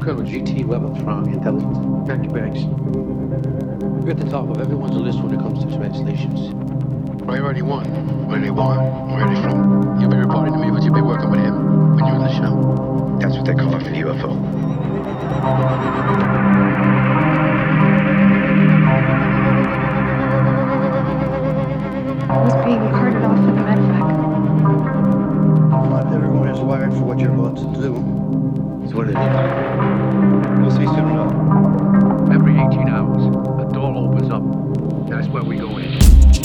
for GT Weber from Intelligence. Pack your bags. You're at the top of everyone's list when it comes to translations. Priority one. Where they born? Where they from? You'll be reporting to me, but you'll be working with him when you're in the show. That's what they call it for the UFO. Was being carted off in a medevac. Not everyone is wired for what you're about to do. We'll see soon enough. Every 18 hours, a door opens up. That's where we go in.